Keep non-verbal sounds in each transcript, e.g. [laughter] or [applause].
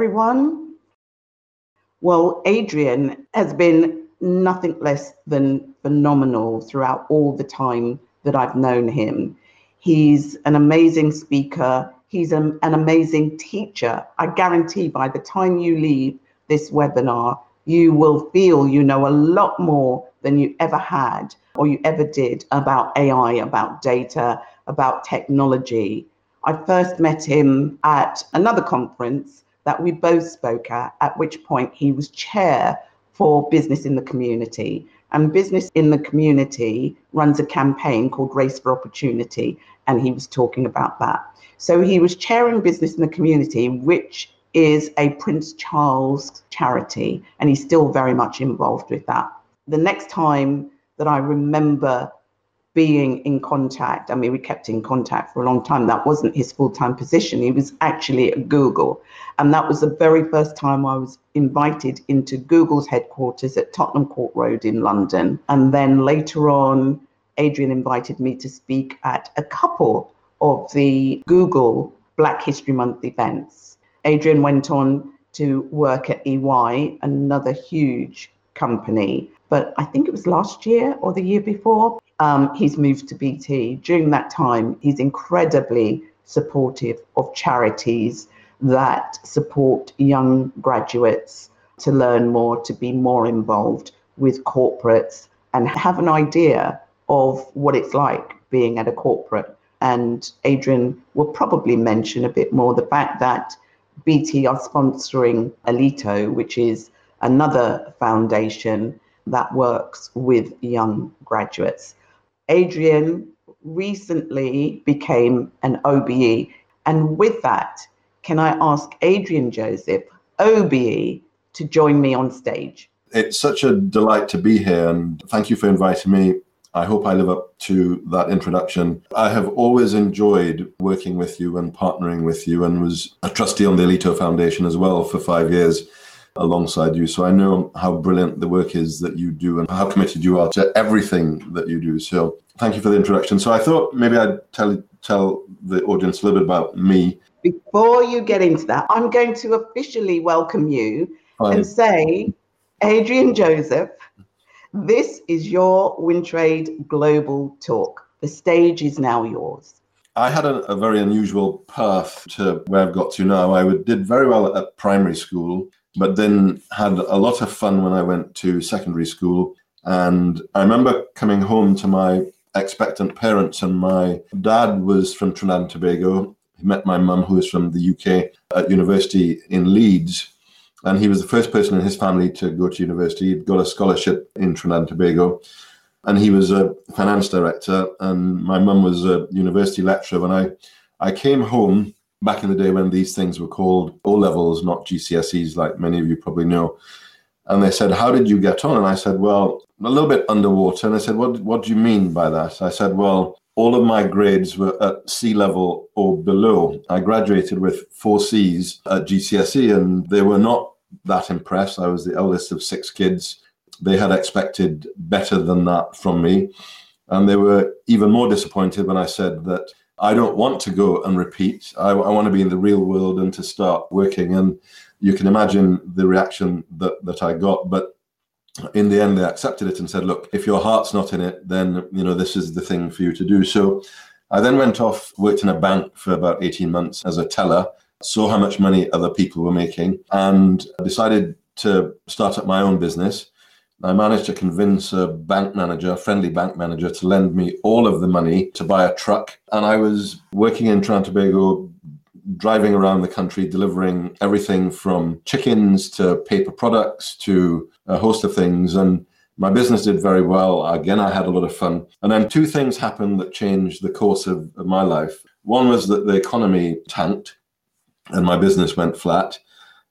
everyone. Well, Adrian has been nothing less than phenomenal throughout all the time that I've known him. He's an amazing speaker. He's an, an amazing teacher. I guarantee by the time you leave this webinar, you will feel you know a lot more than you ever had or you ever did about AI, about data, about technology. I first met him at another conference that we both spoke at, at which point he was chair for business in the community. And Business in the Community runs a campaign called Race for Opportunity, and he was talking about that. So he was chairing Business in the Community, which is a Prince Charles charity, and he's still very much involved with that. The next time that I remember being in contact. I mean, we kept in contact for a long time. That wasn't his full time position. He was actually at Google. And that was the very first time I was invited into Google's headquarters at Tottenham Court Road in London. And then later on, Adrian invited me to speak at a couple of the Google Black History Month events. Adrian went on to work at EY, another huge company. But I think it was last year or the year before, um, he's moved to BT. During that time, he's incredibly supportive of charities that support young graduates to learn more, to be more involved with corporates and have an idea of what it's like being at a corporate. And Adrian will probably mention a bit more the fact that BT are sponsoring Alito, which is another foundation that works with young graduates. Adrian recently became an OBE. And with that, can I ask Adrian Joseph, OBE, to join me on stage? It's such a delight to be here, and thank you for inviting me. I hope I live up to that introduction. I have always enjoyed working with you and partnering with you, and was a trustee on the Alito Foundation as well for five years alongside you. So I know how brilliant the work is that you do and how committed you are to everything that you do. So thank you for the introduction. So I thought maybe I'd tell tell the audience a little bit about me. Before you get into that, I'm going to officially welcome you Hi. and say, Adrian Joseph, this is your Wintrade Global Talk. The stage is now yours. I had a, a, very unusual path to where I've got to now. I did very well at primary school but then had a lot of fun when I went to secondary school. And I remember coming home to my expectant parents, and my dad was from Trinidad and Tobago. He met my mum, who was from the UK, at university in Leeds. And he was the first person in his family to go to university. He'd got a scholarship in Trinidad and Tobago. And he was a finance director, and my mum was a university lecturer. When I, I came home, back in the day when these things were called O levels, not GCSEs, like many of you probably know. And they said, How did you get on? And I said, Well, a little bit underwater. And I said, What, what do you mean by that? I said, Well, all of my grades were at C level or below. I graduated with four C's at GCSE, and they were not that impressed. I was the eldest of six kids. They had expected better than that from me. And they were even more disappointed when I said that I don't want to go and repeat. I, I, want to be in the real world and to start working. And you can imagine the reaction that, that I got. But in the end, they accepted it and said, look, if your heart's not in it, then, you know, this is the thing for you to do. So I then went off, worked in a bank for about 18 months as a teller, saw how much money other people were making, and decided to start up my own business. I managed to convince a bank manager, a friendly bank manager, to lend me all of the money to buy a truck. And I was working in Trinidad driving around the country, delivering everything from chickens to paper products to a host of things. And my business did very well. Again, I had a lot of fun. And then two things happened that changed the course of, of my life. One was that the economy tanked and my business went flat.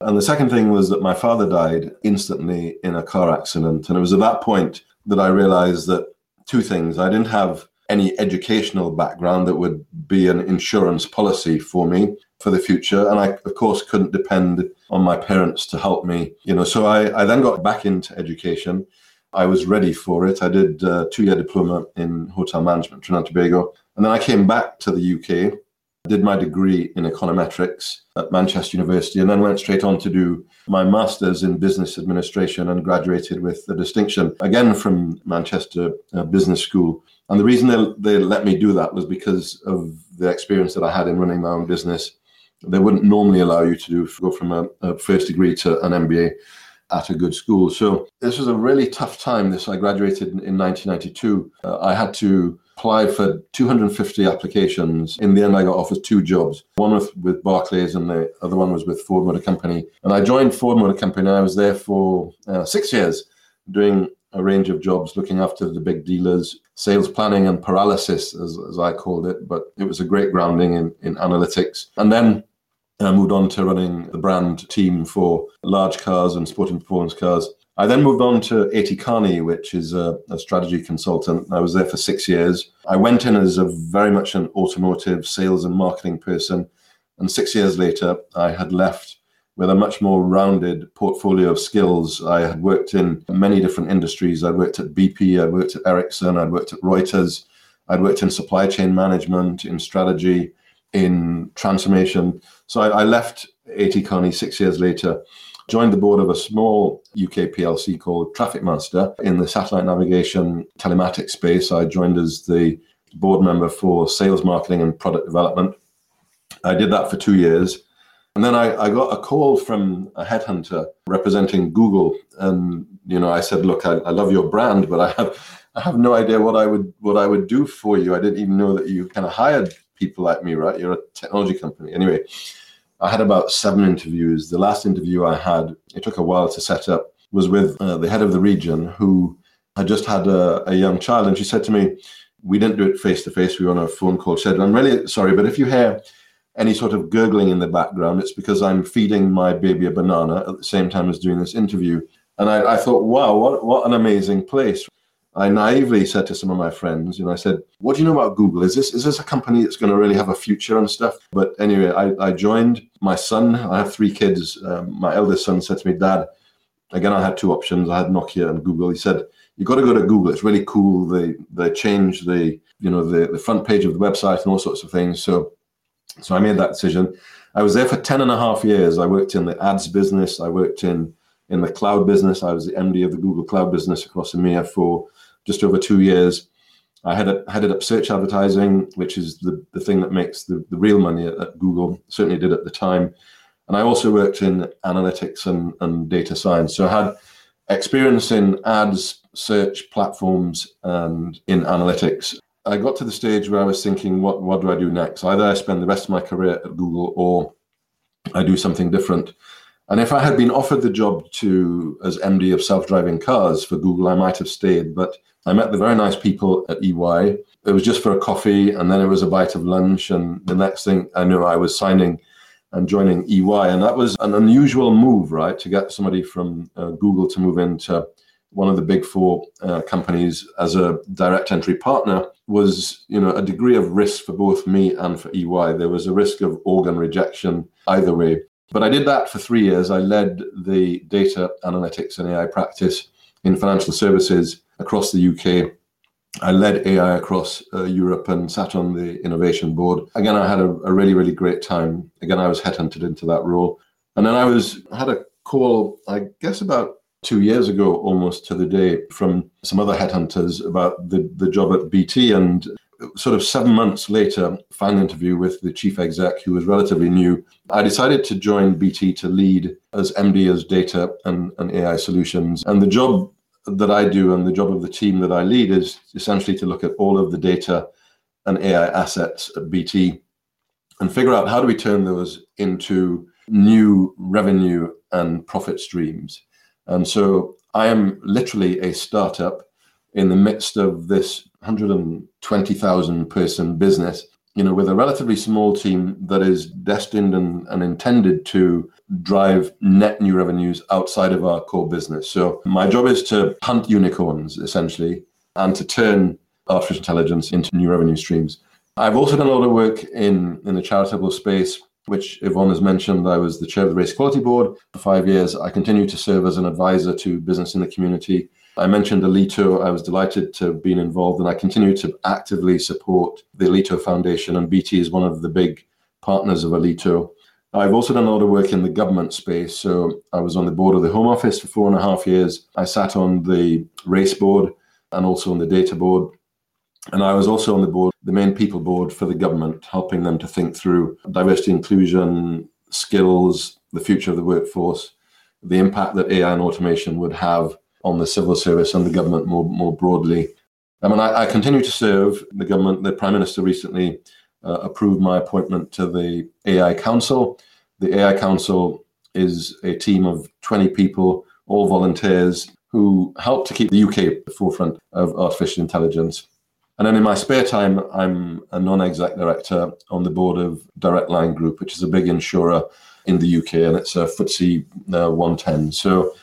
And the second thing was that my father died instantly in a car accident. And it was at that point that I realized that two things I didn't have any educational background that would be an insurance policy for me for the future. And I, of course, couldn't depend on my parents to help me. You know, so I, I then got back into education. I was ready for it. I did a two year diploma in hotel management, Trinidad and Tobago. And then I came back to the UK did my degree in econometrics at Manchester University, and then went straight on to do my master's in business administration and graduated with a distinction, again from Manchester uh, Business School. And the reason they, they let me do that was because of the experience that I had in running my own business. They wouldn't normally allow you to do, go from a, a first degree to an MBA at a good school. So this was a really tough time. This I graduated in, in 1992. Uh, I had to apply for 250 applications. In the end, I got offered two jobs. One was with Barclays, and the other one was with Ford Motor Company. And I joined Ford Motor Company. I was there for uh, six years, doing a range of jobs, looking after the big dealers, sales planning and paralysis, as, as I called it. But it was a great grounding in, in analytics. And then I moved on to running the brand team for large cars and sporting performance cars. I then moved on to. Kearney, which is a, a, strategy consultant. I was there for six years. I went in as a very much an automotive sales and marketing person. And six years later, I had left with a much more rounded portfolio of skills. I had worked in many different industries. I'd worked at BP, I'd worked at Ericsson, I'd worked at Reuters, I'd worked in supply chain management, in strategy, in transformation. So I, I left. Kearney six years later joined the board of a small UK PLC called Trafficmaster in the satellite navigation telematics space. I joined as the board member for sales, marketing, and product development. I did that for two years. And then I, I got a call from a headhunter representing Google. And, you know, I said, look, I, I love your brand, but I have I have no idea what I would what I would do for you. I didn't even know that you kind of hired people like me, right? You're a technology company. Anyway, I had about seven interviews. The last interview I had, it took a while to set up, was with uh, the head of the region who had just had a, a, young child. And she said to me, We didn't do it face to face, we were on a phone call. She said, I'm really sorry, but if you hear any sort of gurgling in the background, it's because I'm feeding my baby a banana at the same time as doing this interview. And I, I thought, wow, what, what an amazing place. I naively said to some of my friends, you know, I said, "What do you know about Google? Is this is this a company that's going to really have a future and stuff?" But anyway, I, I joined. My son, I have three kids. Um, my eldest son said to me, "Dad, again, I had two options. I had Nokia and Google." He said, "You got to go to Google. It's really cool. They they change the you know the the front page of the website and all sorts of things." So so I made that decision. I was there for 10 and a half years. I worked in the ads business. I worked in in the cloud business. I was the MD of the Google Cloud business across EMEA for just over two years. I had headed up search advertising, which is the, the thing that makes the, the real money at, at, Google, certainly did at the time. And I also worked in analytics and, and data science. So I had experience in ads, search platforms, and in analytics. I got to the stage where I was thinking, what, what do I do next? Either I spend the rest of my career at Google or I do something different. And if I had been offered the job to as MD of self-driving cars for Google, I might have stayed. But I met the very nice people at EY. It was just for a coffee, and then it was a bite of lunch, and the next thing I knew, I was signing and joining EY, and that was an unusual move, right? To get somebody from uh, Google to move into one of the big four uh, companies as a direct entry partner was, you know, a degree of risk for both me and for EY. There was a risk of organ rejection either way. But I did that for three years. I led the data analytics and AI practice in financial services across the UK. I led AI across uh, Europe and sat on the innovation board. Again, I had a, a, really, really great time. Again, I was headhunted into that role. And then I was had a call, I guess about two years ago almost to the day from some other headhunters about the, the job at BT. And sort of seven months later, final interview with the chief exec, who was relatively new. I decided to join BT to lead as MD as data and, and AI solutions. And the job that I do and the job of the team that I lead is essentially to look at all of the data and AI assets at BT and figure out how do we turn those into new revenue and profit streams. And so I am literally a startup in the midst of this 120,000 person business, you know, with a relatively small team that is destined and, and intended to drive net new revenues outside of our core business. So my job is to hunt unicorns essentially and to turn artificial intelligence into new revenue streams. I've also done a lot of work in, in the charitable space, which Yvonne has mentioned. I was the chair of the Race Equality Board for five years. I continue to serve as an advisor to business in the community. I mentioned Alito. I was delighted to be involved, and I continue to actively support the Alito Foundation. And BT is one of the big partners of Alito. I've also done a lot of work in the government space. So I was on the board of the Home Office for four and a half years. I sat on the race board and also on the data board. And I was also on the board, the main people board for the government, helping them to think through diversity, inclusion, skills, the future of the workforce, the impact that AI and automation would have on the civil service and the government more, more broadly. I mean, I, I continue to serve the government. The Prime Minister recently uh, approved my appointment to the AI Council. The AI Council is a team of 20 people, all volunteers, who help to keep the UK at the forefront of artificial intelligence. And then in my spare time, I'm a non exec director on the board of Direct Line Group, which is a big insurer in the UK, and it's a FTSE uh, 110. So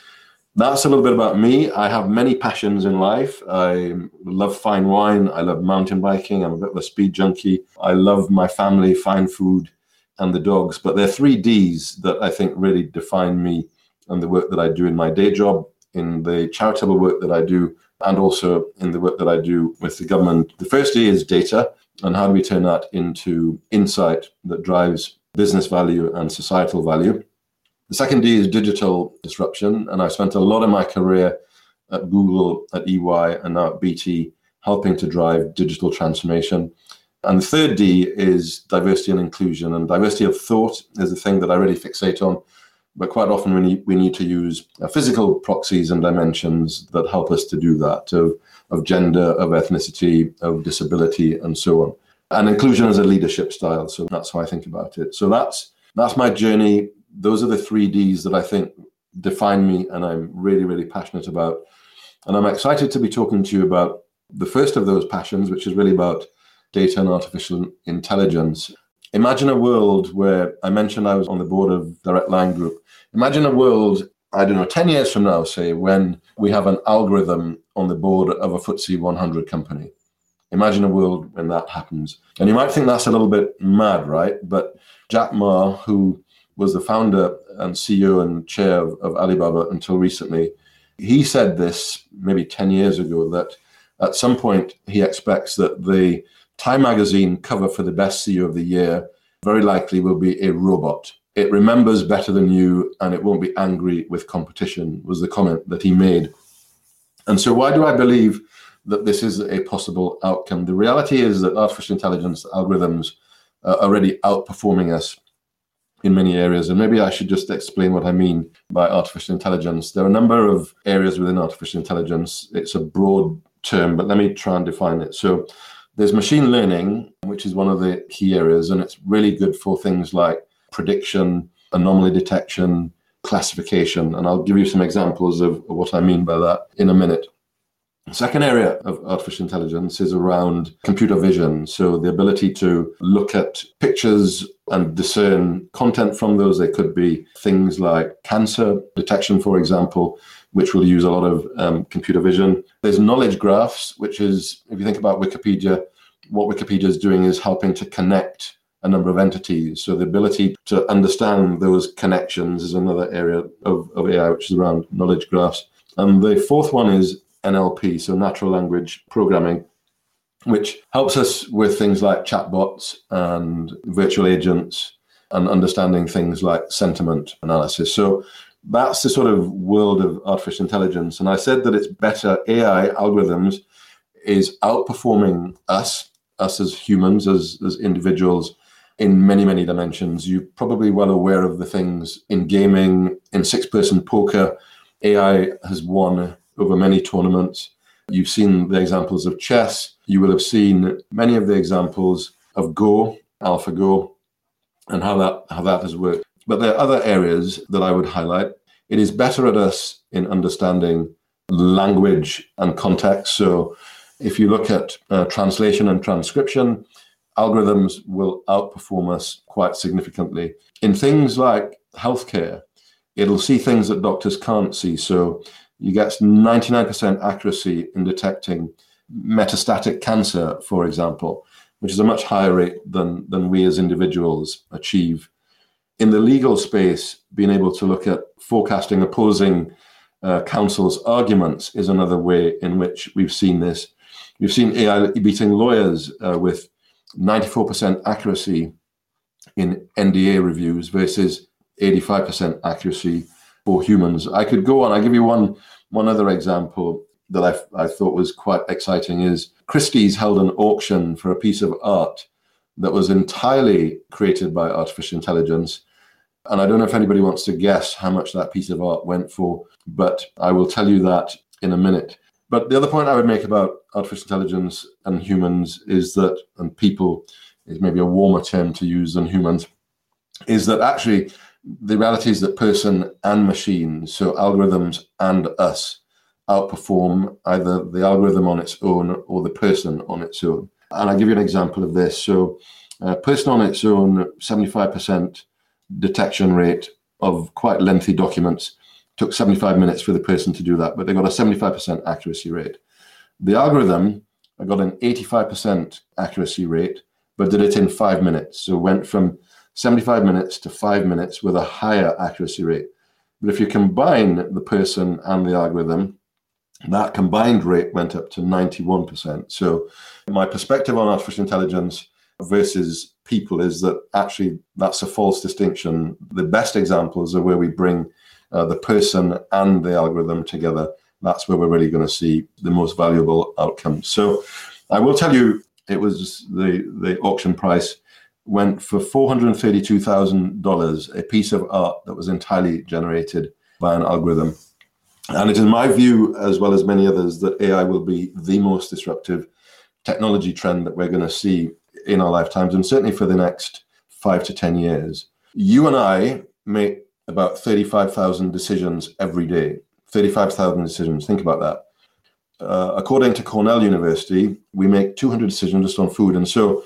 that's a little bit about me. I have many passions in life. I love fine wine. I love mountain biking. I'm a bit of a speed junkie. I love my family, fine food, and the dogs. But there are three D's that I think really define me and the work that I do in my day job, in the charitable work that I do, and also in the work that I do with the government. The first D is data, and how do we turn that into insight that drives business value and societal value. The second D is digital disruption. And I spent a lot of my career at Google, at EY, and now at BT, helping to drive digital transformation. And the third D is diversity and inclusion. And diversity of thought is the thing that I really fixate on. But quite often we need, we need to use uh, physical proxies and dimensions that help us to do that of, of gender, of ethnicity, of disability, and so on. And inclusion is a leadership style. So that's how I think about it. So that's that's my journey those are the three Ds that I think define me and I'm really, really passionate about. And I'm excited to be talking to you about the first of those passions, which is really about data and artificial intelligence. Imagine a world where I mentioned I was on the board of Direct Line Group. Imagine a world, I don't know, 10 years from now, say, when we have an algorithm on the board of a FTSE 100 company. Imagine a world when that happens. And you might think that's a little bit mad, right? But Jack Ma, who was the founder and CEO and chair of, of Alibaba until recently. He said this maybe 10 years ago that at some point he expects that the Time magazine cover for the best CEO of the year very likely will be a robot. It remembers better than you and it won't be angry with competition, was the comment that he made. And so, why do I believe that this is a possible outcome? The reality is that artificial intelligence algorithms uh, are already outperforming us in many areas. And maybe I should just explain what I mean by artificial intelligence. There are a number of areas within artificial intelligence. It's a broad term, but let me try and define it. So there's machine learning, which is one of the key areas, and it's really good for things like prediction, anomaly detection, classification. And I'll give you some examples of what I mean by that in a minute. Second area of artificial intelligence is around computer vision. So the ability to look at pictures and discern content from those. They could be things like cancer detection, for example, which will use a lot of um, computer vision. There's knowledge graphs, which is, if you think about Wikipedia, what Wikipedia is doing is helping to connect a number of entities. So the ability to understand those connections is another area of, of AI, which is around knowledge graphs. And the fourth one is NLP, so natural language programming, which helps us with things like chatbots and virtual agents and understanding things like sentiment analysis. So that's the sort of world of artificial intelligence. And I said that it's better AI algorithms is outperforming us, us as humans, as, as individuals, in many, many dimensions. You're probably well aware of the things in gaming, in six person poker. AI has won over many tournaments. You've seen the examples of chess. You will have seen many of the examples of Go, AlphaGo, and how that how that has worked. But there are other areas that I would highlight. It is better at us in understanding language and context. So if you look at uh, translation and transcription, algorithms will outperform us quite significantly. In things like healthcare, it'll see things that doctors can't see. So you get 99% accuracy in detecting metastatic cancer, for example, which is a much higher rate than, than we as individuals achieve. In the legal space, being able to look at forecasting opposing uh, counsel's arguments is another way in which we've seen this. We've seen AI beating lawyers uh, with 94% accuracy in NDA reviews versus 85% accuracy for humans. I could go on. I give you one one other example that I, I thought was quite exciting is Christie's held an auction for a piece of art that was entirely created by artificial intelligence. And I don't know if anybody wants to guess how much that piece of art went for, but I will tell you that in a minute. But the other point I would make about artificial intelligence and humans is that, and people is maybe a warmer term to use than humans, is that actually the reality is that person and machine, so algorithms and us, outperform either the algorithm on its own or the person on its own. And I'll give you an example of this. So, uh, person on its own, 75% detection rate of quite lengthy documents. Took 75 minutes for the person to do that, but they got a 75% accuracy rate. The algorithm I got an 85% accuracy rate, but did it in five minutes. So went from 75 minutes to five minutes with a higher accuracy rate. But if you combine the person and the algorithm, that combined rate went up to 91%. So my perspective on artificial intelligence versus people is that actually that's a false distinction. The best examples are where we bring uh, the person and the algorithm together. That's where we're really going to see the most valuable outcomes. So I will tell you, it was the, the auction price went for $432,000, a piece of art that was entirely generated by an algorithm. And it is my view, as well as many others, that AI will be the most disruptive technology trend that we're going to see in our lifetimes, and certainly for the next five to 10 years. You and I make about 35,000 decisions every day. 35,000 decisions. Think about that. Uh, according to Cornell University, we make 200 decisions just on food. And so,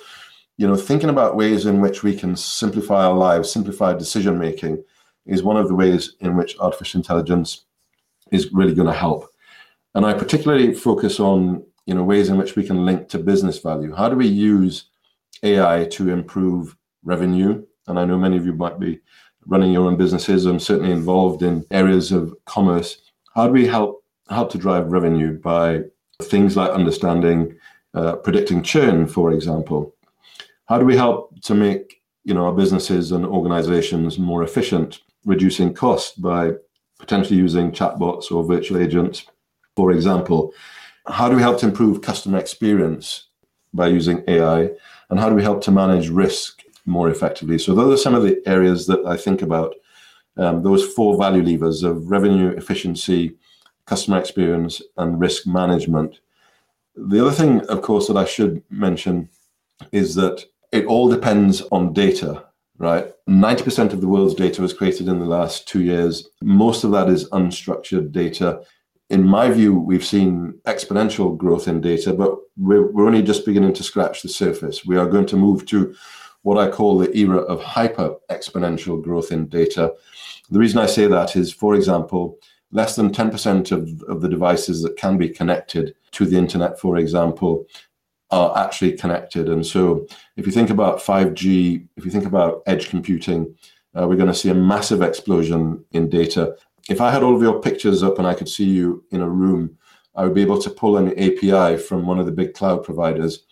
you know, thinking about ways in which we can simplify our lives, simplify decision making, is one of the ways in which artificial intelligence is really going to help. And I particularly focus on you know ways in which we can link to business value. How do we use AI to improve revenue? And I know many of you might be running your own businesses and certainly involved in areas of commerce. How do we help help to drive revenue by things like understanding, uh, predicting churn, for example? How do we help to make you know our businesses and organizations more efficient, reducing cost by potentially using chatbots or virtual agents, for example. How do we help to improve customer experience by using AI? And how do we help to manage risk more effectively? So, those are some of the areas that I think about. Um, those four value levers of revenue, efficiency, customer experience, and risk management. The other thing, of course, that I should mention is that it all depends on data right? 90% of the world's data was created in the last two years. Most of that is unstructured data. In my view, we've seen exponential growth in data, but we're, we're only just beginning to scratch the surface. We are going to move to what I call the era of hyper exponential growth in data. The reason I say that is, for example, less than 10% of, of the devices that can be connected to the internet, for example, are actually connected. And so, if you think about 5G, if you think about edge computing, uh, we're going to see a massive explosion in data. If I had all of your pictures up and I could see you in a room, I would be able to pull an API from one of the big cloud providers.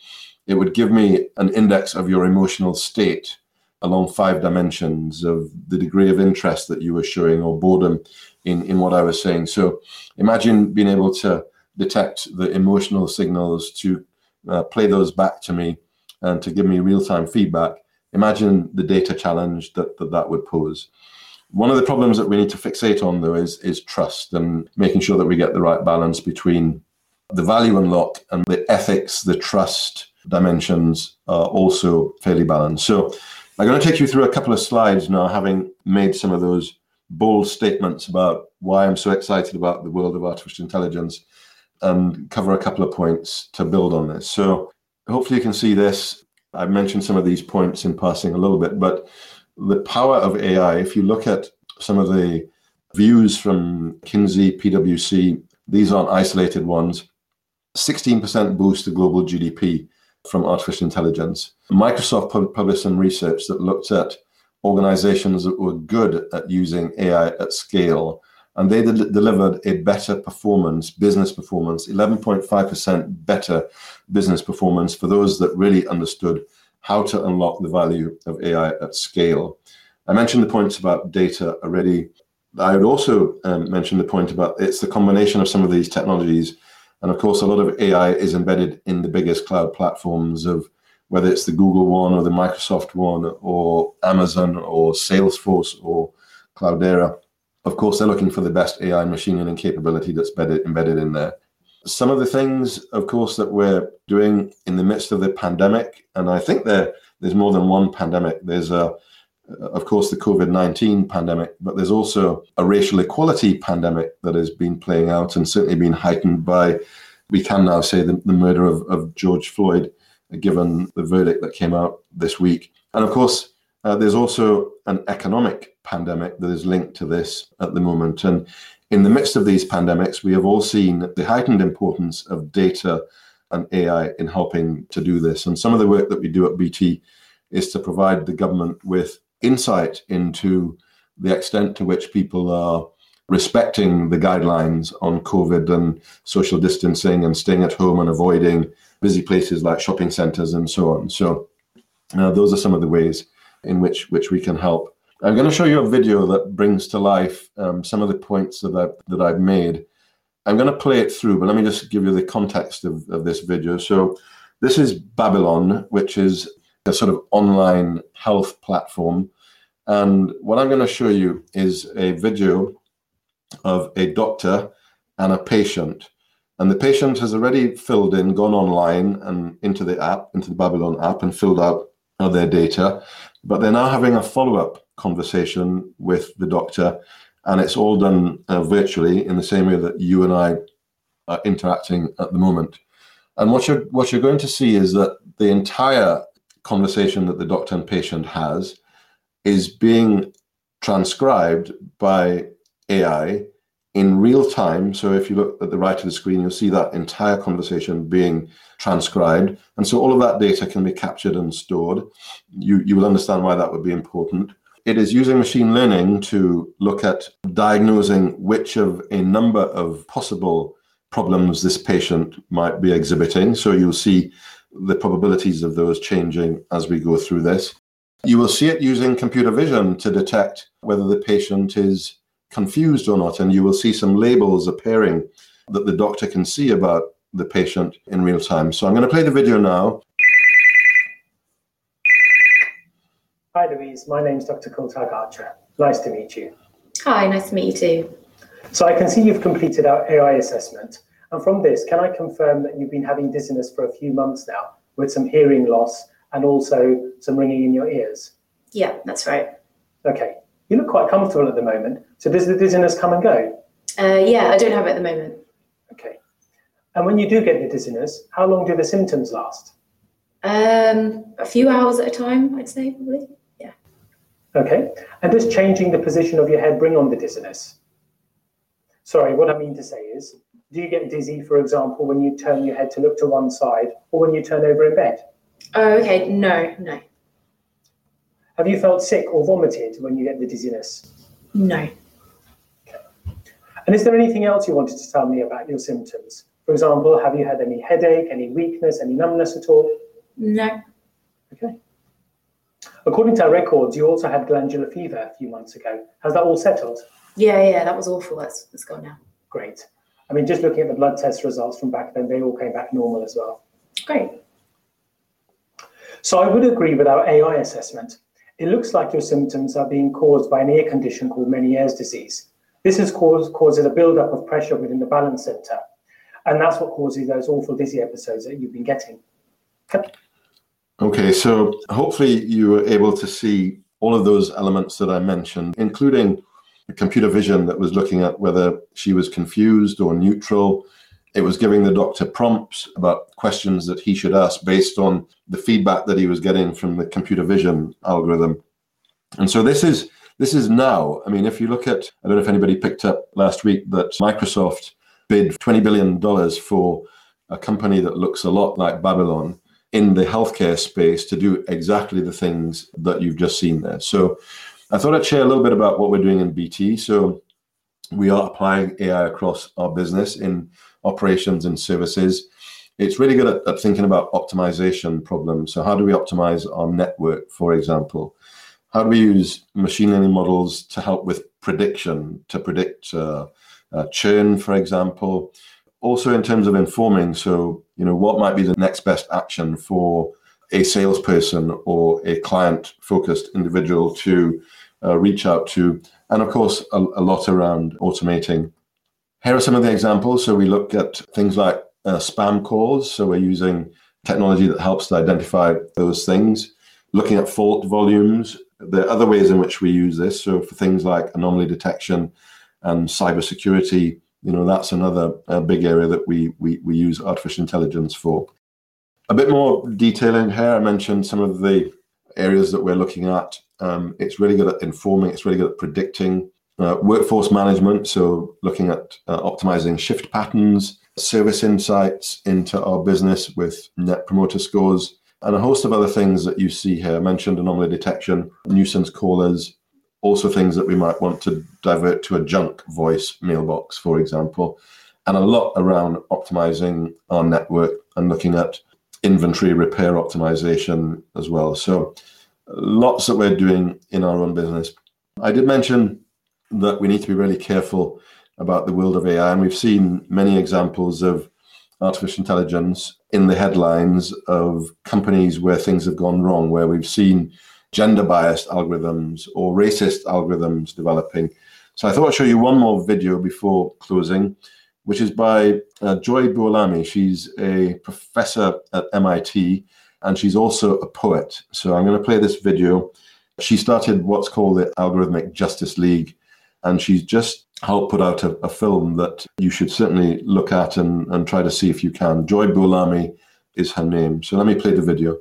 It would give me an index of your emotional state along five dimensions of the degree of interest that you were showing or boredom in, in what I was saying. So imagine being able to detect the emotional signals to uh, play those back to me and to give me real time feedback, imagine the data challenge that, that that would pose. One of the problems that we need to fixate on, though, is, is trust and making sure that we get the right balance between the value unlock and the ethics, the trust dimensions are also fairly balanced. So I'm going to take you through a couple of slides now, having made some of those bold statements about why I'm so excited about the world of artificial intelligence and cover a couple of points to build on this. So hopefully you can see this. I've mentioned some of these points in passing a little bit, but the power of AI, if you look at some of the views from Kinsey, PwC, these aren't isolated ones. 16% boost to global GDP from artificial intelligence. Microsoft published some research that looked at organizations that were good at using AI at scale and they de- delivered a better performance, business performance, 11.5% better business performance for those that really understood how to unlock the value of AI at scale. I mentioned the points about data already. I would also um, mention the point about it's the combination of some of these technologies. And of course, a lot of AI is embedded in the biggest cloud platforms of whether it's the Google one or the Microsoft one or Amazon or Salesforce or Cloudera. Of course, they're looking for the best AI machine learning capability that's embedded, embedded in there. Some of the things, of course, that we're doing in the midst of the pandemic, and I think there, there's more than one pandemic. There's a of course, the COVID 19 pandemic, but there's also a racial equality pandemic that has been playing out and certainly been heightened by, we can now say, the, the murder of, of George Floyd, given the verdict that came out this week. And of course, uh, there's also an economic pandemic that is linked to this at the moment. And in the midst of these pandemics, we have all seen the heightened importance of data and AI in helping to do this. And some of the work that we do at BT is to provide the government with insight into the extent to which people are respecting the guidelines on COVID and social distancing and staying at home and avoiding busy places like shopping centres and so on. So uh, those are some of the ways in which which we can help. I'm going to show you a video that brings to life um, some of the points that I've, that I've made. I'm going to play it through, but let me just give you the context of, of this video. So this is Babylon, which is a sort of online health platform. And what I'm going to show you is a video of a doctor and a patient. And the patient has already filled in, gone online and into the app, into the Babylon app, and filled out their data. But they're now having a follow up conversation with the doctor. And it's all done uh, virtually in the same way that you and I are interacting at the moment. And what you're, what you're going to see is that the entire conversation that the doctor and patient has is being transcribed by AI in real time. So if you look at the right of the screen, you'll see that entire conversation being transcribed. And so all of that data can be captured and stored. You, you will understand why that would be important. It is using machine learning to look at diagnosing which of a number of possible problems this patient might be exhibiting. So you'll see the probabilities of those changing as we go through this. You will see it using computer vision to detect whether the patient is confused or not, and you will see some labels appearing that the doctor can see about the patient in real time. So I'm going to play the video now. Hi, Louise. My name's Dr. Kultag Archer. Nice to meet you. Hi, nice to meet you too. So I can see you've completed our AI assessment. And from this, can I confirm that you've been having dizziness for a few months now with some hearing loss and also some ringing in your ears? Yeah, that's right. Okay. You look quite comfortable at the moment. So does the dizziness come and go? Uh, yeah, I don't have it at the moment. Okay. And when you do get the dizziness, how long do the symptoms last? Um, a few hours at a time, I'd say, probably. Okay. And does changing the position of your head bring on the dizziness? Sorry, what I mean to say is, do you get dizzy, for example, when you turn your head to look to one side or when you turn over in bed? Oh, okay. No, no. Have you felt sick or vomited when you get the dizziness? No. Okay. And is there anything else you wanted to tell me about your symptoms? For example, have you had any headache, any weakness, any numbness at all? No. Okay. According to our records, you also had glandular fever a few months ago. Has that all settled? Yeah, yeah, that was awful. That's, that's gone now. Great. I mean, just looking at the blood test results from back then, they all came back normal as well. Great. So I would agree with our AI assessment. It looks like your symptoms are being caused by an ear condition called Meniere's disease. This has caused causes a buildup of pressure within the balance center, and that's what causes those awful dizzy episodes that you've been getting. Okay, so hopefully you were able to see all of those elements that I mentioned, including computer vision that was looking at whether she was confused or neutral. It was giving the doctor prompts about questions that he should ask based on the feedback that he was getting from the computer vision algorithm. And so this is this is now. I mean, if you look at, I don't know if anybody picked up last week that Microsoft bid $20 billion for a company that looks a lot like Babylon in the healthcare space to do exactly the things that you've just seen there. So I thought I'd share a little bit about what we're doing in BT. So we are applying AI across our business in operations and services. it's really good at, at thinking about optimization problems. So, how do we optimize our network, for example? How do we use machine learning models to help with prediction, to predict uh, uh, churn, for example? Also, in terms of informing, so you know, what might be the next best action for a salesperson or a client-focused individual to uh, reach out to, and of course, a, a lot around automating. Here are some of the examples. So we look at things like uh, spam calls. So we're using technology that helps to identify those things. Looking at fault volumes. There are other ways in which we use this. So for things like anomaly detection and cybersecurity, you know, that's another uh, big area that we, we, we use artificial intelligence for. A bit more detail in here. I mentioned some of the areas that we're looking at. Um, it's really good at informing. It's really good at predicting. Uh, workforce management, so looking at uh, optimizing shift patterns, service insights into our business with net promoter scores, and a host of other things that you see here. I mentioned anomaly detection, nuisance callers, also things that we might want to divert to a junk voice mailbox, for example, and a lot around optimizing our network and looking at inventory repair optimization as well. So, lots that we're doing in our own business. I did mention that we need to be really careful about the world of AI. And we've seen many examples of artificial intelligence in the headlines of companies where things have gone wrong, where we've seen gender biased algorithms or racist algorithms developing. So I thought I'd show you one more video before closing, which is by uh, Joy Buolamwini. She's a professor at MIT and she's also a poet. So I'm going to play this video. She started what's called the Algorithmic Justice League and she's just helped put out a, a, film that you should certainly look at and, and try to see if you can. Joy Buolamwini is her name. So let me play the video.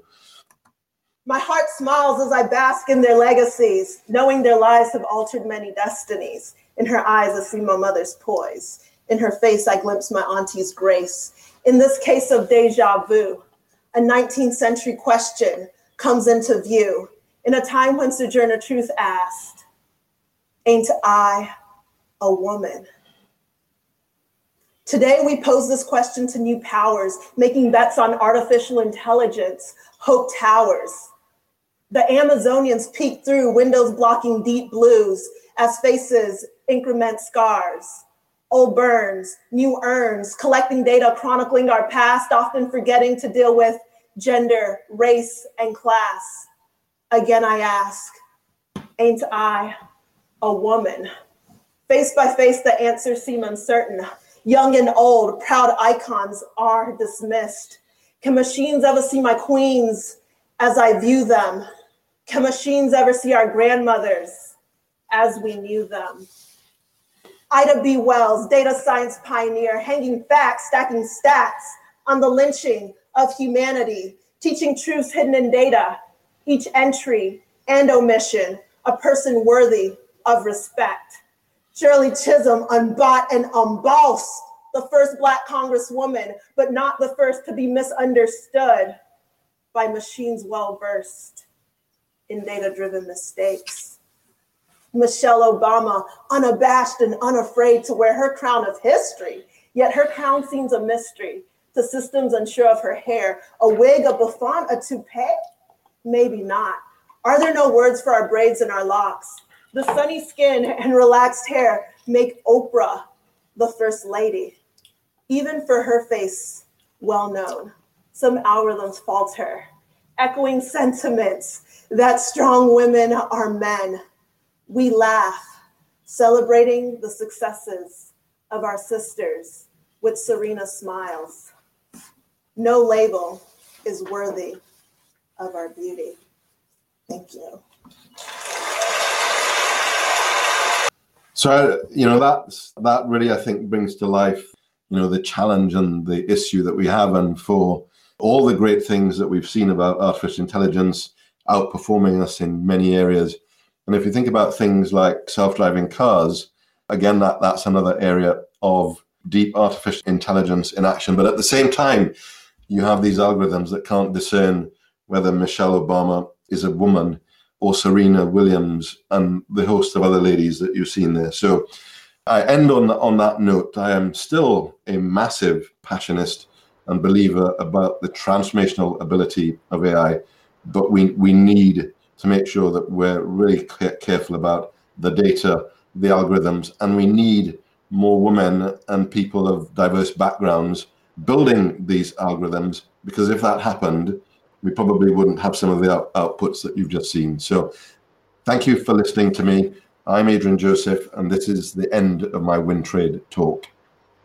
My heart smiles as I bask in their legacies, knowing their lives have altered many destinies. In her eyes, I see my mother's poise. In her face, I glimpse my auntie's grace. In this case of deja vu, a 19th century question comes into view. In a time when Sojourner Truth asked, Ain't I a woman? Today, we pose this question to new powers, making bets on artificial intelligence, hope towers. The Amazonians peek through windows blocking deep blues as faces increment scars. Old burns, new urns, collecting data chronicling our past, often forgetting to deal with gender, race, and class. Again, I ask, ain't I a woman. Face by face, the answers seem uncertain. Young and old, proud icons are dismissed. Can machines ever see my queens as I view them? Can machines ever see our grandmothers as we knew them? Ida B. Wells, data science pioneer, hanging facts, stacking stats on the lynching of humanity, teaching truths hidden in data, each entry and omission, a person worthy of respect. Shirley Chisholm unbought and unbossed the first Black Congresswoman, but not the first to be misunderstood by machines well versed in data driven mistakes. Michelle Obama, unabashed and unafraid to wear her crown of history, yet her crown seems a mystery to systems unsure of her hair. A wig, a bouffant, a toupee? Maybe not. Are there no words for our braids and our locks? The sunny skin and relaxed hair make Oprah the first lady. Even for her face, well known, some algorithms falter, echoing sentiments that strong women are men. We laugh, celebrating the successes of our sisters with serena smiles. No label is worthy of our beauty. Thank you. So you know that's that really I think brings to life you know the challenge and the issue that we have, and for all the great things that we've seen about artificial intelligence outperforming us in many areas. And if you think about things like self-driving cars, again that that's another area of deep artificial intelligence in action. But at the same time, you have these algorithms that can't discern whether Michelle Obama is a woman or Serena Williams and the host of other ladies that you've seen there. So I end on on that note. I am still a massive passionist and believer about the transformational ability of AI, but we, we need to make sure that we're really careful about the data, the algorithms, and we need more women and people of diverse backgrounds building these algorithms because if that happened, we probably wouldn't have some of the out- outputs that you've just seen. So, thank you for listening to me. I'm Adrian Joseph, and this is the end of my WinTrade talk.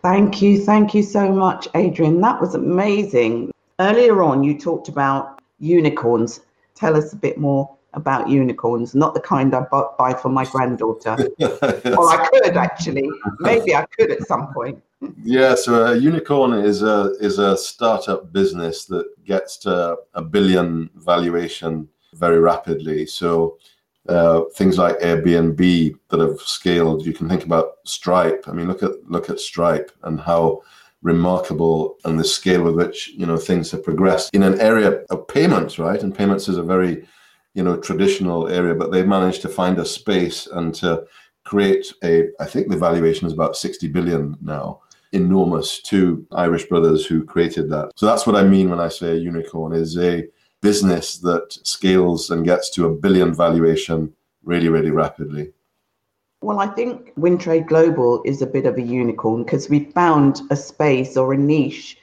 Thank you. Thank you so much, Adrian. That was amazing. Earlier on, you talked about unicorns. Tell us a bit more about unicorns, not the kind I buy for my granddaughter. [laughs] Or I could actually. Maybe I could at some point. [laughs] yeah, so a unicorn is a is a startup business that gets to a billion valuation very rapidly. So uh, things like Airbnb that have scaled. You can think about Stripe. I mean, look at look at Stripe and how remarkable and the scale with which you know things have progressed in an area of payments, right? And payments is a very you know traditional area, but they've managed to find a space and to create a. I think the valuation is about sixty billion now. Enormous. Two Irish brothers who created that. So that's what I mean when I say a unicorn is a business that scales and gets to a billion valuation really, really rapidly? Well, I think WinTrade Global is a bit of a unicorn because we found a space or a niche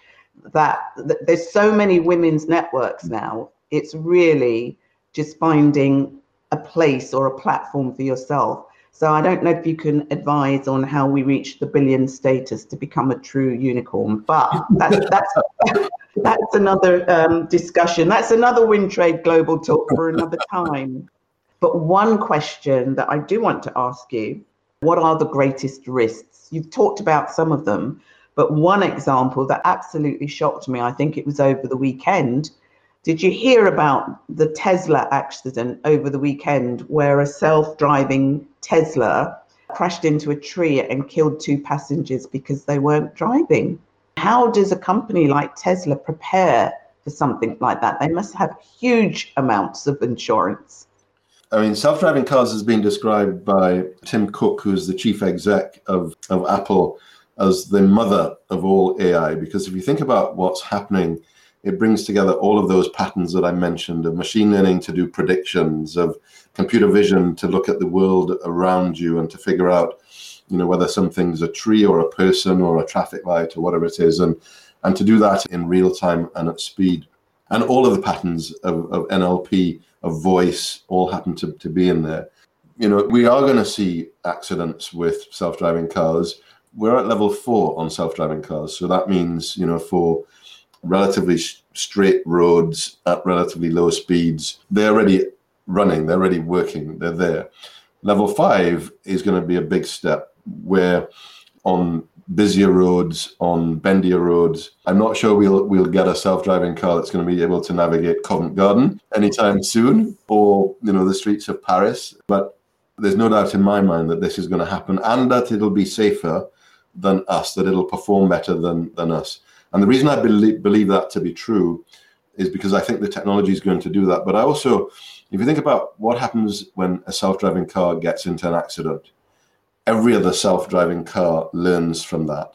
that, that there's so many women's networks now. It's really just finding a place or a platform for yourself. So I don't know if you can advise on how we reach the billion status to become a true unicorn, but that's that's [laughs] that's another um, discussion. That's another WinTrade Global talk for another time. But one question that I do want to ask you what are the greatest risks? You've talked about some of them, but one example that absolutely shocked me, I think it was over the weekend. Did you hear about the Tesla accident over the weekend where a self driving Tesla crashed into a tree and killed two passengers because they weren't driving? How does a company like Tesla prepare for something like that? They must have huge amounts of insurance. I mean, self driving cars has been described by Tim Cook, who's the chief exec of, of Apple, as the mother of all AI. Because if you think about what's happening, it brings together all of those patterns that I mentioned of machine learning to do predictions, of computer vision to look at the world around you and to figure out you know whether something's a tree or a person or a traffic light or whatever it is and and to do that in real time and at speed. And all of the patterns of, of nlp of voice all happen to, to be in there. You know we are going to see accidents with self-driving cars. We're at level four on self-driving cars so that means you know for relatively straight roads at relatively low speeds they're already running they're already working they're there. Level five is going to be a big step where on busier roads, on bendier roads. I'm not sure we'll we'll get a self-driving car that's going to be able to navigate Covent Garden anytime soon, or you know the streets of Paris. But there's no doubt in my mind that this is going to happen, and that it'll be safer than us, that it'll perform better than than us. And the reason I believe believe that to be true is because I think the technology is going to do that. But I also, if you think about what happens when a self-driving car gets into an accident every other self-driving car learns from that.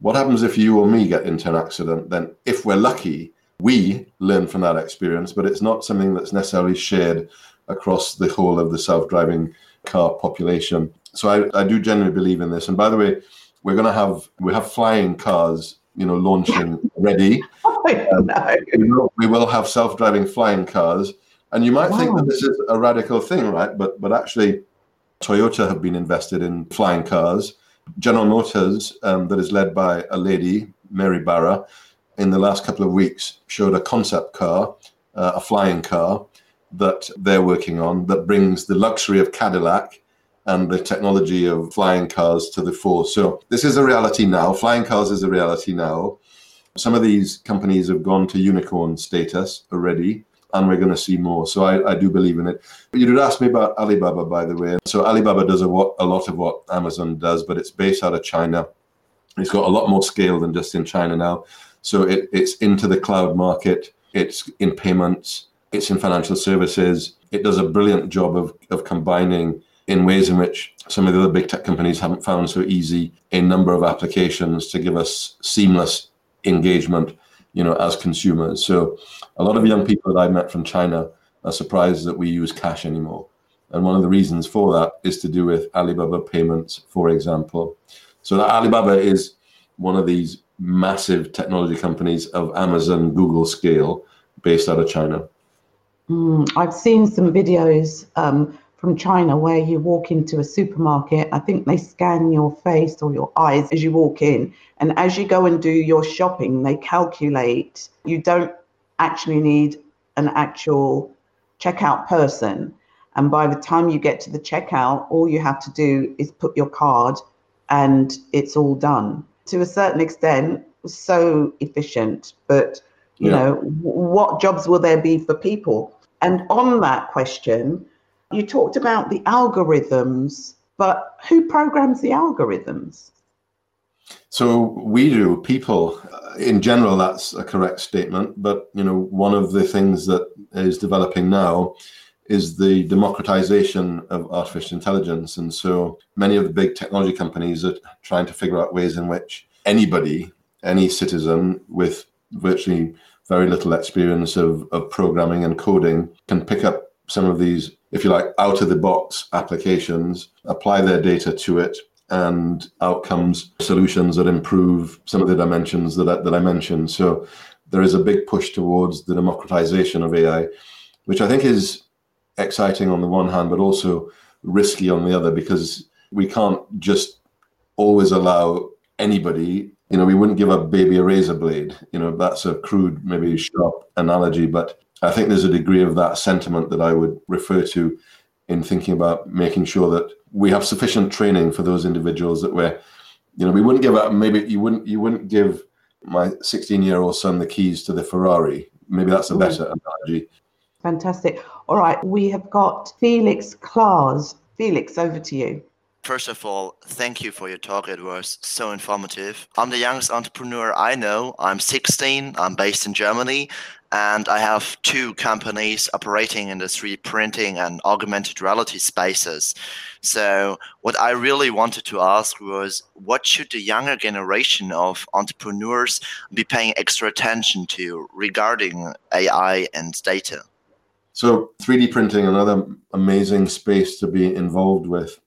What happens if you or me get into an accident? Then, if we're lucky, we learn from that experience, but it's not something that's necessarily shared across the whole of the self-driving car population. So I, I do genuinely believe in this. And by the way, we're going to have we have flying cars, you know, launching [laughs] ready. Um, we, will, we, will, have self-driving flying cars, and you might wow. think that this is a radical thing, right? But but actually, Toyota have been invested in flying cars. General Motors, um, that is led by a lady, Mary Barra, in the last couple of weeks showed a concept car, uh, a flying car that they're working on that brings the luxury of Cadillac and the technology of flying cars to the fore. So this is a reality now. Flying cars is a reality now. Some of these companies have gone to unicorn status already and we're going to see more. So I, I do believe in it. But You did ask me about Alibaba, by the way. So Alibaba does a, a lot of what Amazon does, but it's based out of China. It's got a lot more scale than just in China now. So it, it's into the cloud market. It's in payments. It's in financial services. It does a brilliant job of, of combining in ways in which some of the other big tech companies haven't found so easy a number of applications to give us seamless engagement, you know, as consumers. So a lot of young people that I met from China are surprised that we use cash anymore. And one of the reasons for that is to do with Alibaba payments, for example. So that Alibaba is one of these massive technology companies of Amazon, Google scale, based out of China. Mm, I've seen some videos um, from China where you walk into a supermarket. I think they scan your face or your eyes as you walk in. And as you go and do your shopping, they calculate. You don't actually need an actual checkout person. And by the time you get to the checkout, all you have to do is put your card and it's all done. To a certain extent, so efficient, but you yeah. know, what jobs will there be for people? And on that question, you talked about the algorithms, but who programs the algorithms? So we do. People, uh, in general, that's a correct statement. But you know, one of the things that is developing now is the democratization of artificial intelligence, and so many of the big technology companies are trying to figure out ways in which anybody, any citizen with virtually very little experience of, of programming and coding can pick up some of these, if you like, out of the box applications, apply their data to it, and outcomes solutions that improve some of the dimensions that I, that I mentioned. So there is a big push towards the democratization of AI, which I think is exciting on the one hand, but also risky on the other because we can't just always allow anybody you know, we wouldn't give a baby a razor blade. You know, that's a crude, maybe sharp analogy, but I think there's a degree of that sentiment that I would refer to in thinking about making sure that we have sufficient training for those individuals that we're, you know, we wouldn't give up. Maybe you wouldn't you wouldn't give my 16 year old son the keys to the Ferrari. Maybe that's a mm. better analogy. Fantastic. All right, we have got Felix Klaas. Felix, over to you. First of all, thank you for your talk. It was so informative. I'm the youngest entrepreneur I know. I'm 16. I'm based in Germany. And I have two companies operating in the 3D printing and augmented reality spaces. So, what I really wanted to ask was what should the younger generation of entrepreneurs be paying extra attention to regarding AI and data? So, 3D printing, another amazing space to be involved with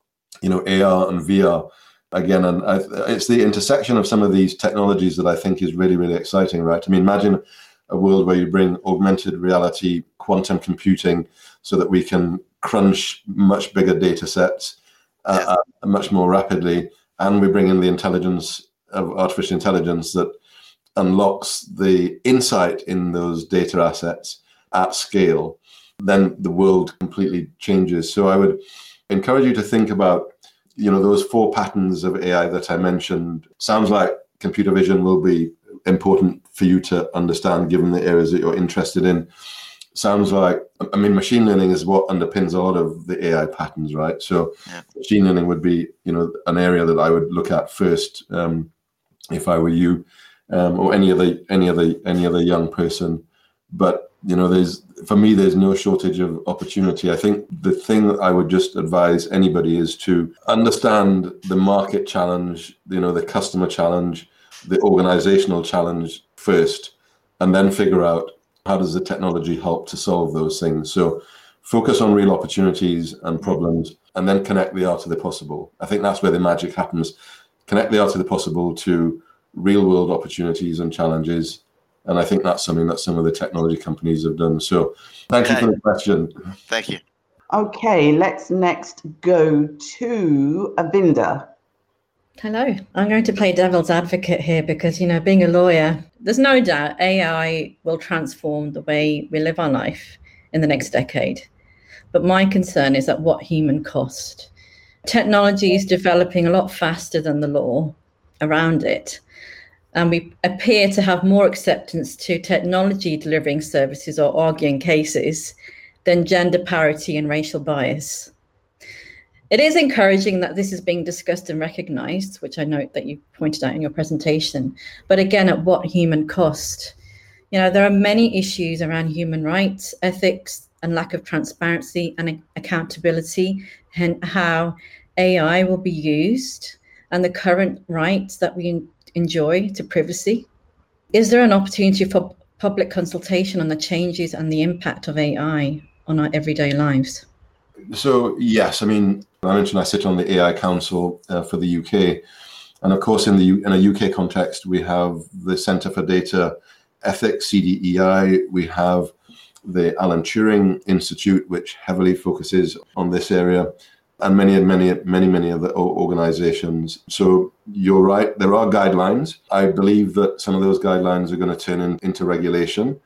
you know, AR and VR again. And I, it's the intersection of some of these technologies that I think is really, really exciting, right? I mean, imagine a world where you bring augmented reality, quantum computing, so that we can crunch much bigger data sets uh, uh, much more rapidly. And we bring in the intelligence of artificial intelligence that unlocks the insight in those data assets at scale. Then the world completely changes. So I would encourage you to think about you know those four patterns of ai that i mentioned sounds like computer vision will be important for you to understand given the areas that you're interested in. Sounds like i mean machine learning is what underpins a lot of the ai patterns right? So yeah. machine learning would be you know an area that i would look at first um, if i were you um, or any other any other any other young person. But you know there's for me there's no shortage of opportunity. I think the thing i would just advise anybody is to understand the market challenge you know the customer challenge the organizational challenge first and then figure out how does the technology help to solve those things so focus on real opportunities and problems and then connect the art of the possible i think that's where the magic happens connect the art of the possible to real world opportunities and challenges and I think that's something that some of the technology companies have done. So thank okay. you for the question. Thank you. Okay, let's next go to Avinda. Hello. I'm going to play devil's advocate here because, you know, being a lawyer, there's no doubt AI will transform the way we live our life in the next decade. But my concern is at what human cost? Technology is developing a lot faster than the law around it and we appear to have more acceptance to technology delivering services or arguing cases than gender parity and racial bias. It is encouraging that this is being discussed and recognized, which I note that you pointed out in your presentation. But again, at what human cost? You know, there are many issues around human rights, ethics, and lack of transparency and accountability, and how AI will be used, and the current rights that we enjoy to privacy. Is there an opportunity for public consultation on the changes and the impact of AI on our everyday lives? So, yes, I mean, I mentioned I sit on the AI Council uh, for the UK. And of course, in the in a UK context, we have the Centre for Data Ethics, CDEI. We have the Alan Turing Institute, which heavily focuses on this area, and many, many, many, many other organizations. So you're right, there are guidelines. I believe that some of those guidelines are going to turn in, into regulation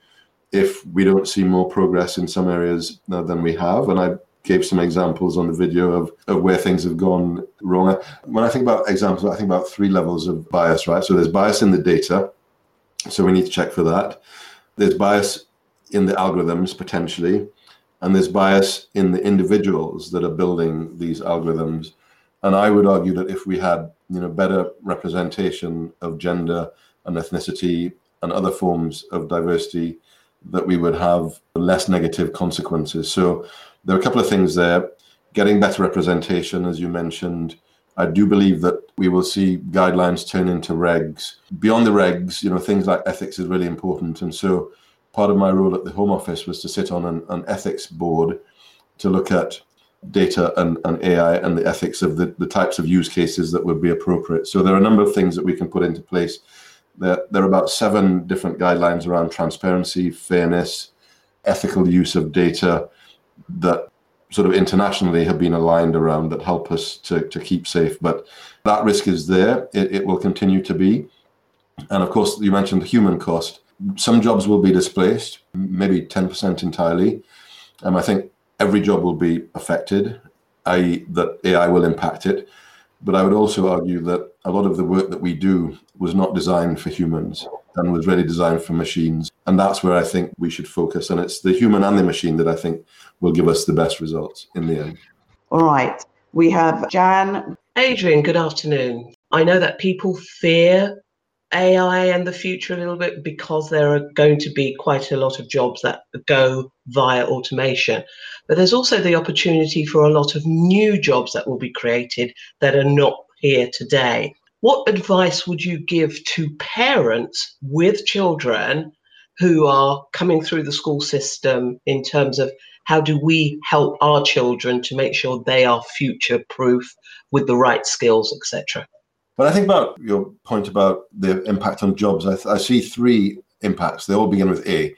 if we don't see more progress in some areas than we have. And I gave some examples on the video of, of where things have gone wrong. Uh, when I think about examples, I think about three levels of bias, right? So there's bias in the data. So we need to check for that. There's bias in the algorithms potentially, and there's bias in the individuals that are building these algorithms. And I would argue that if we had, you know, better representation of gender and ethnicity and other forms of diversity, that we would have less negative consequences. So there are a couple of things there. Getting better representation, as you mentioned. I do believe that we will see guidelines turn into regs. Beyond the regs, you know, things like ethics is really important. And so part of my role at the Home Office was to sit on an, an ethics board to look at data and, and AI and the ethics of the, the types of use cases that would be appropriate. So there are a number of things that we can put into place. There, there are about seven different guidelines around transparency, fairness, ethical use of data that sort of internationally have been aligned around that help us to, to keep safe. But that risk is there. It, it will continue to be. And of course, you mentioned the human cost some jobs will be displaced, maybe 10% entirely. Um, I think every job will be affected, i.e., that AI will impact it. But I would also argue that a lot of the work that we do was not designed for humans and was really designed for machines. And that's where I think we should focus. And it's the human and the machine that I think will give us the best results in the end. All right. We have Jan. Adrian, good afternoon. I know that people fear AI and the future a little bit because there are going to be quite a lot of jobs that go via automation. But there's also the opportunity for a lot of new jobs that will be created that are not here today. What advice would you give to parents with children who are coming through the school system in terms of how do we help our children to make sure they are future proof with the right skills, etc.? When I think about your point about the impact on jobs, I, th- I see three impacts. They all begin with A.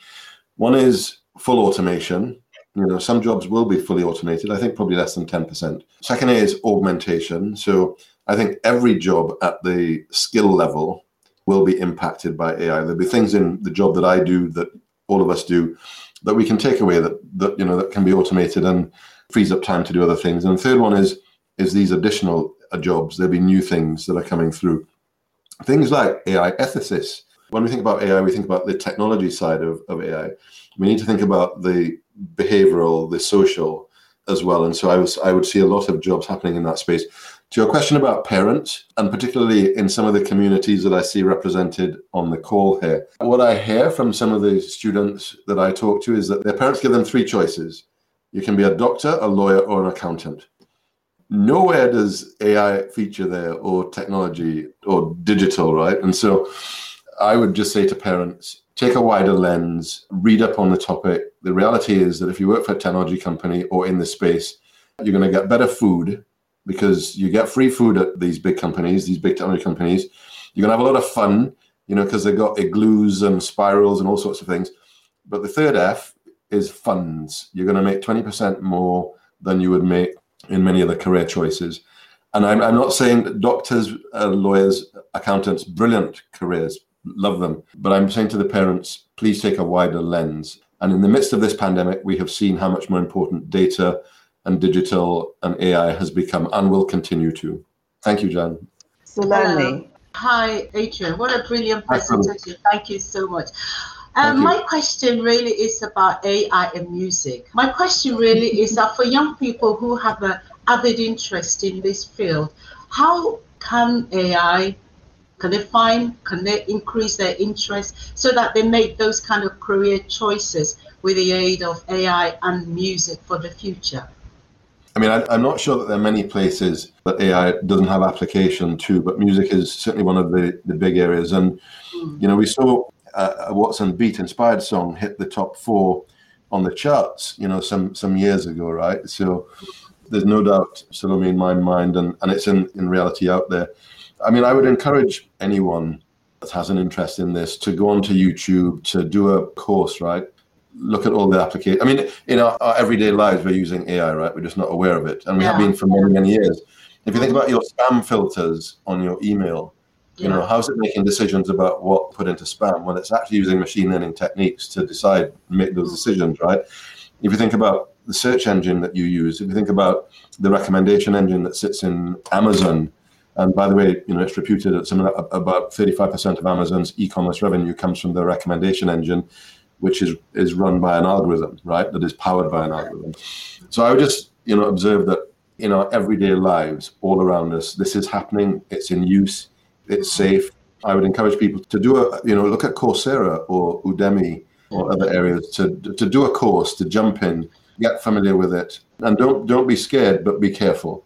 One is full automation. You know, some jobs will be fully automated. I think probably less than 10%. Second A is augmentation. So I think every job at the skill level will be impacted by AI. There'll be things in the job that I do that all of us do that we can take away that that you know that can be automated and frees up time to do other things. And the third one is is these additional uh, jobs. There'll be new things that are coming through. Things like AI ethicists. When we think about AI, we think about the technology side of, of AI. We need to think about the behavioral, the social as well. And so I was I would see a lot of jobs happening in that space. To your question about parents, and particularly in some of the communities that I see represented on the call here, what I hear from some of the students that I talk to is that their parents give them three choices. You can be a doctor, a lawyer, or an accountant nowhere does AI feature there or technology or digital, right? And so I would just say to parents, take a wider lens, read up on the topic. The reality is that if you work for a technology company or in the space, you're going to get better food because you get free food at these big companies, these big technology companies. You're going to have a lot of fun, you know, because they've got igloos and spirals and all sorts of things. But the third F is funds. You're going to make 20% more than you would make in many other career choices. And I'm, I'm not saying doctors, uh, lawyers, accountants, brilliant careers, love them. But I'm saying to the parents, please take a wider lens. And in the midst of this pandemic, we have seen how much more important data and digital and AI has become and will continue to. Thank you, Jan. Salome. Hi, Adrian. What a brilliant presentation. Thank you so much. Um, my question really is about AI and music. My question really is that for young people who have an avid interest in this field, how can AI can they find can they increase their interest so that they make those kind of career choices with the aid of AI and music for the future? I mean, I, am not sure that there are many places that AI doesn't have application to, but music is certainly one of the, the big areas. And, mm. you know, we saw a, a Watson Beat inspired song hit the top four on the charts, you know, some some years ago, right? So there's no doubt Salome in my mind, and, and it's in, in reality out there. I mean, I would encourage anyone that has an interest in this to go onto YouTube to do a course, right? Look at all the applications. I mean, in our, our, everyday lives, we're using AI, right? We're just not aware of it. And we yeah. have been for many, many years. If you think about your spam filters on your email, you know, how's it making decisions about what put into spam? Well, it's actually using machine learning techniques to decide, make those mm. decisions, right? If you think about the search engine that you use, if you think about the recommendation engine that sits in Amazon, and by the way, you know, it's reputed that some about 35% of Amazon's e-commerce revenue comes from the recommendation engine, which is is run by an algorithm, right? That is powered by an algorithm. So I would just, you know, observe that in our everyday lives, all around us, this is happening. It's in use. It's safe. I would encourage people to do a, you know, look at Coursera or Udemy or other areas to to do a course, to jump in, get familiar with it, and don't don't be scared, but be careful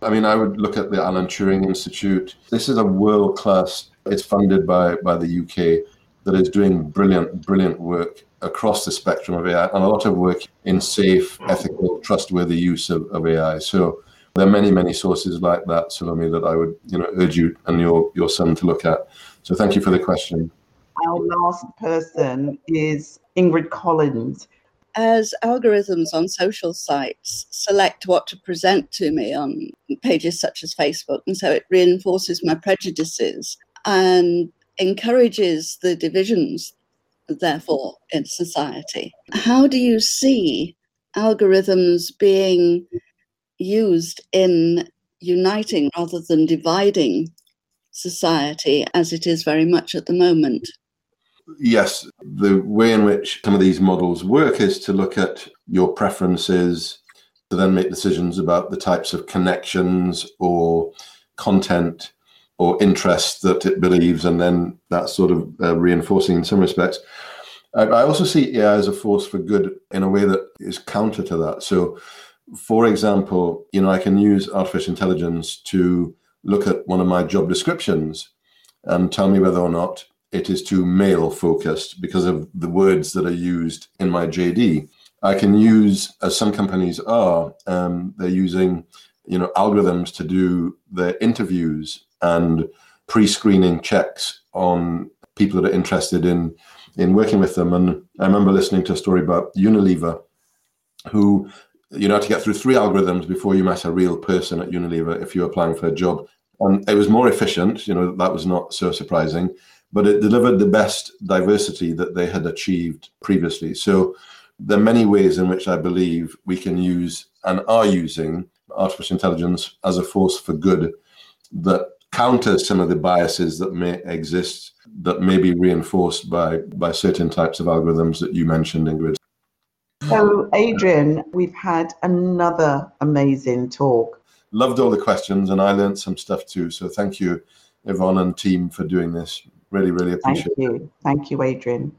I mean, I would look at the Alan Turing Institute. This is a world class, it's funded by, by the UK, that is doing brilliant, brilliant work across the spectrum of AI and a lot of work in safe, ethical, trustworthy use of, of AI. So there are many, many sources like that, Salome, that I would you know urge you and your, your son to look at. So thank you for the question. Our last person is Ingrid Collins as algorithms on social sites select what to present to me on pages such as Facebook, and so it reinforces my prejudices and encourages the divisions, therefore, in society. How do you see algorithms being used in uniting rather than dividing society as it is very much at the moment? yes, the way in which some of these models work is to look at your preferences, to then make decisions about the types of connections or content or interest that it believes, and then that's sort of uh, reinforcing in some respects. I, I also see AI as a force for good in a way that is counter to that. So, for example, you know, I can use artificial intelligence to look at one of my job descriptions and tell me whether or not it is too male focused because of the words that are used in my JD. I can use, as some companies are, um, they're using, you know, algorithms to do their interviews and pre-screening checks on people that are interested in in working with them. And I remember listening to a story about Unilever, who you know had to get through three algorithms before you met a real person at Unilever if you're applying for a job. And it was more efficient. You know that was not so surprising but it delivered the best diversity that they had achieved previously. So there are many ways in which I believe we can use and are using artificial intelligence as a force for good that counters some of the biases that may exist that may be reinforced by by certain types of algorithms that you mentioned ingrid? So adrian we've had another amazing talk. Loved all the questions and i learned some stuff too. So thank you yvonne and team for doing this. Really, really appreciate Thank you. Thank you, Adrian.